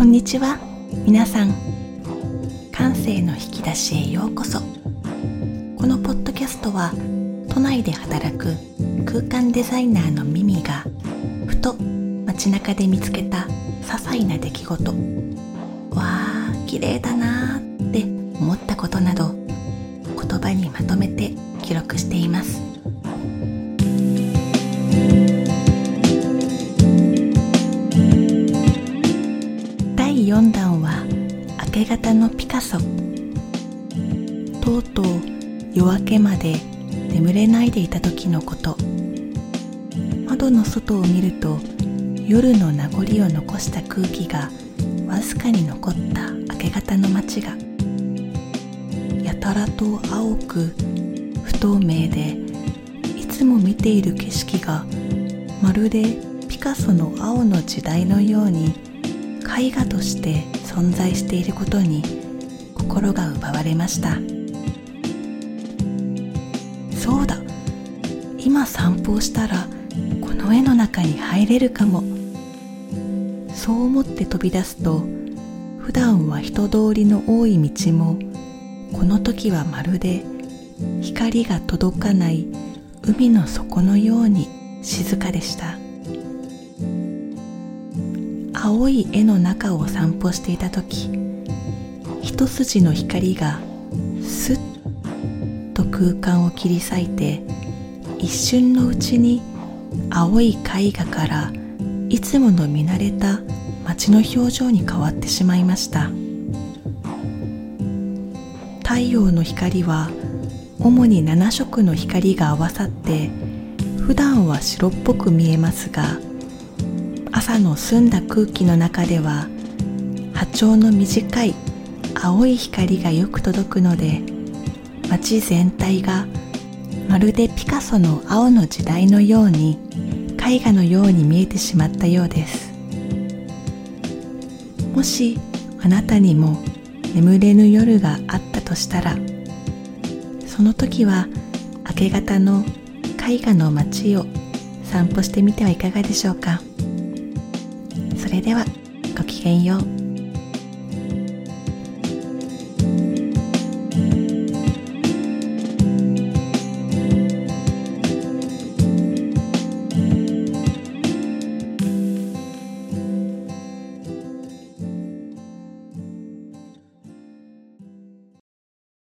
こんにちは。皆さん感性の引き出しへようこそ。このポッドキャストは都内で働く空間デザイナーのミミがふと街中で見つけた些細な出来事。わあ綺麗だなーって思ったことなど言葉にまとめて記録しています。明け方のピカソ。とうとう夜明けまで眠れないでいた時のこと。窓の外を見ると夜の名残を残した空気がわずかに残った。明け方の街が。やたらと青く不透明でいつも見ている景色がまるでピカソの青の時代のように絵画として存在していることに心が奪われました。そうだ。今散歩をしたらこの絵の中に入れるかも。そう思って飛び出すと普段は人通りの多い道もこの時はまるで光が届かない海の底のように静かでした。青い絵の中を散歩していた時一筋の光がスッと空間を切り裂いて一瞬のうちに青い絵画からいつもの見慣れた街の表情に変わってしまいました。太陽の光は主に7色の光が合わさって普段は白っぽく見えますが朝の澄んだ空気の中では波長の短い青い光がよく届くので街全体がまるでピカソの青の時代のように絵画のように見えてしまったようです。もしあなたにも眠れぬ夜があったとしたらその時は明け方の絵画の街を散歩してみてはいかがでしょうか？れではごきげんよう。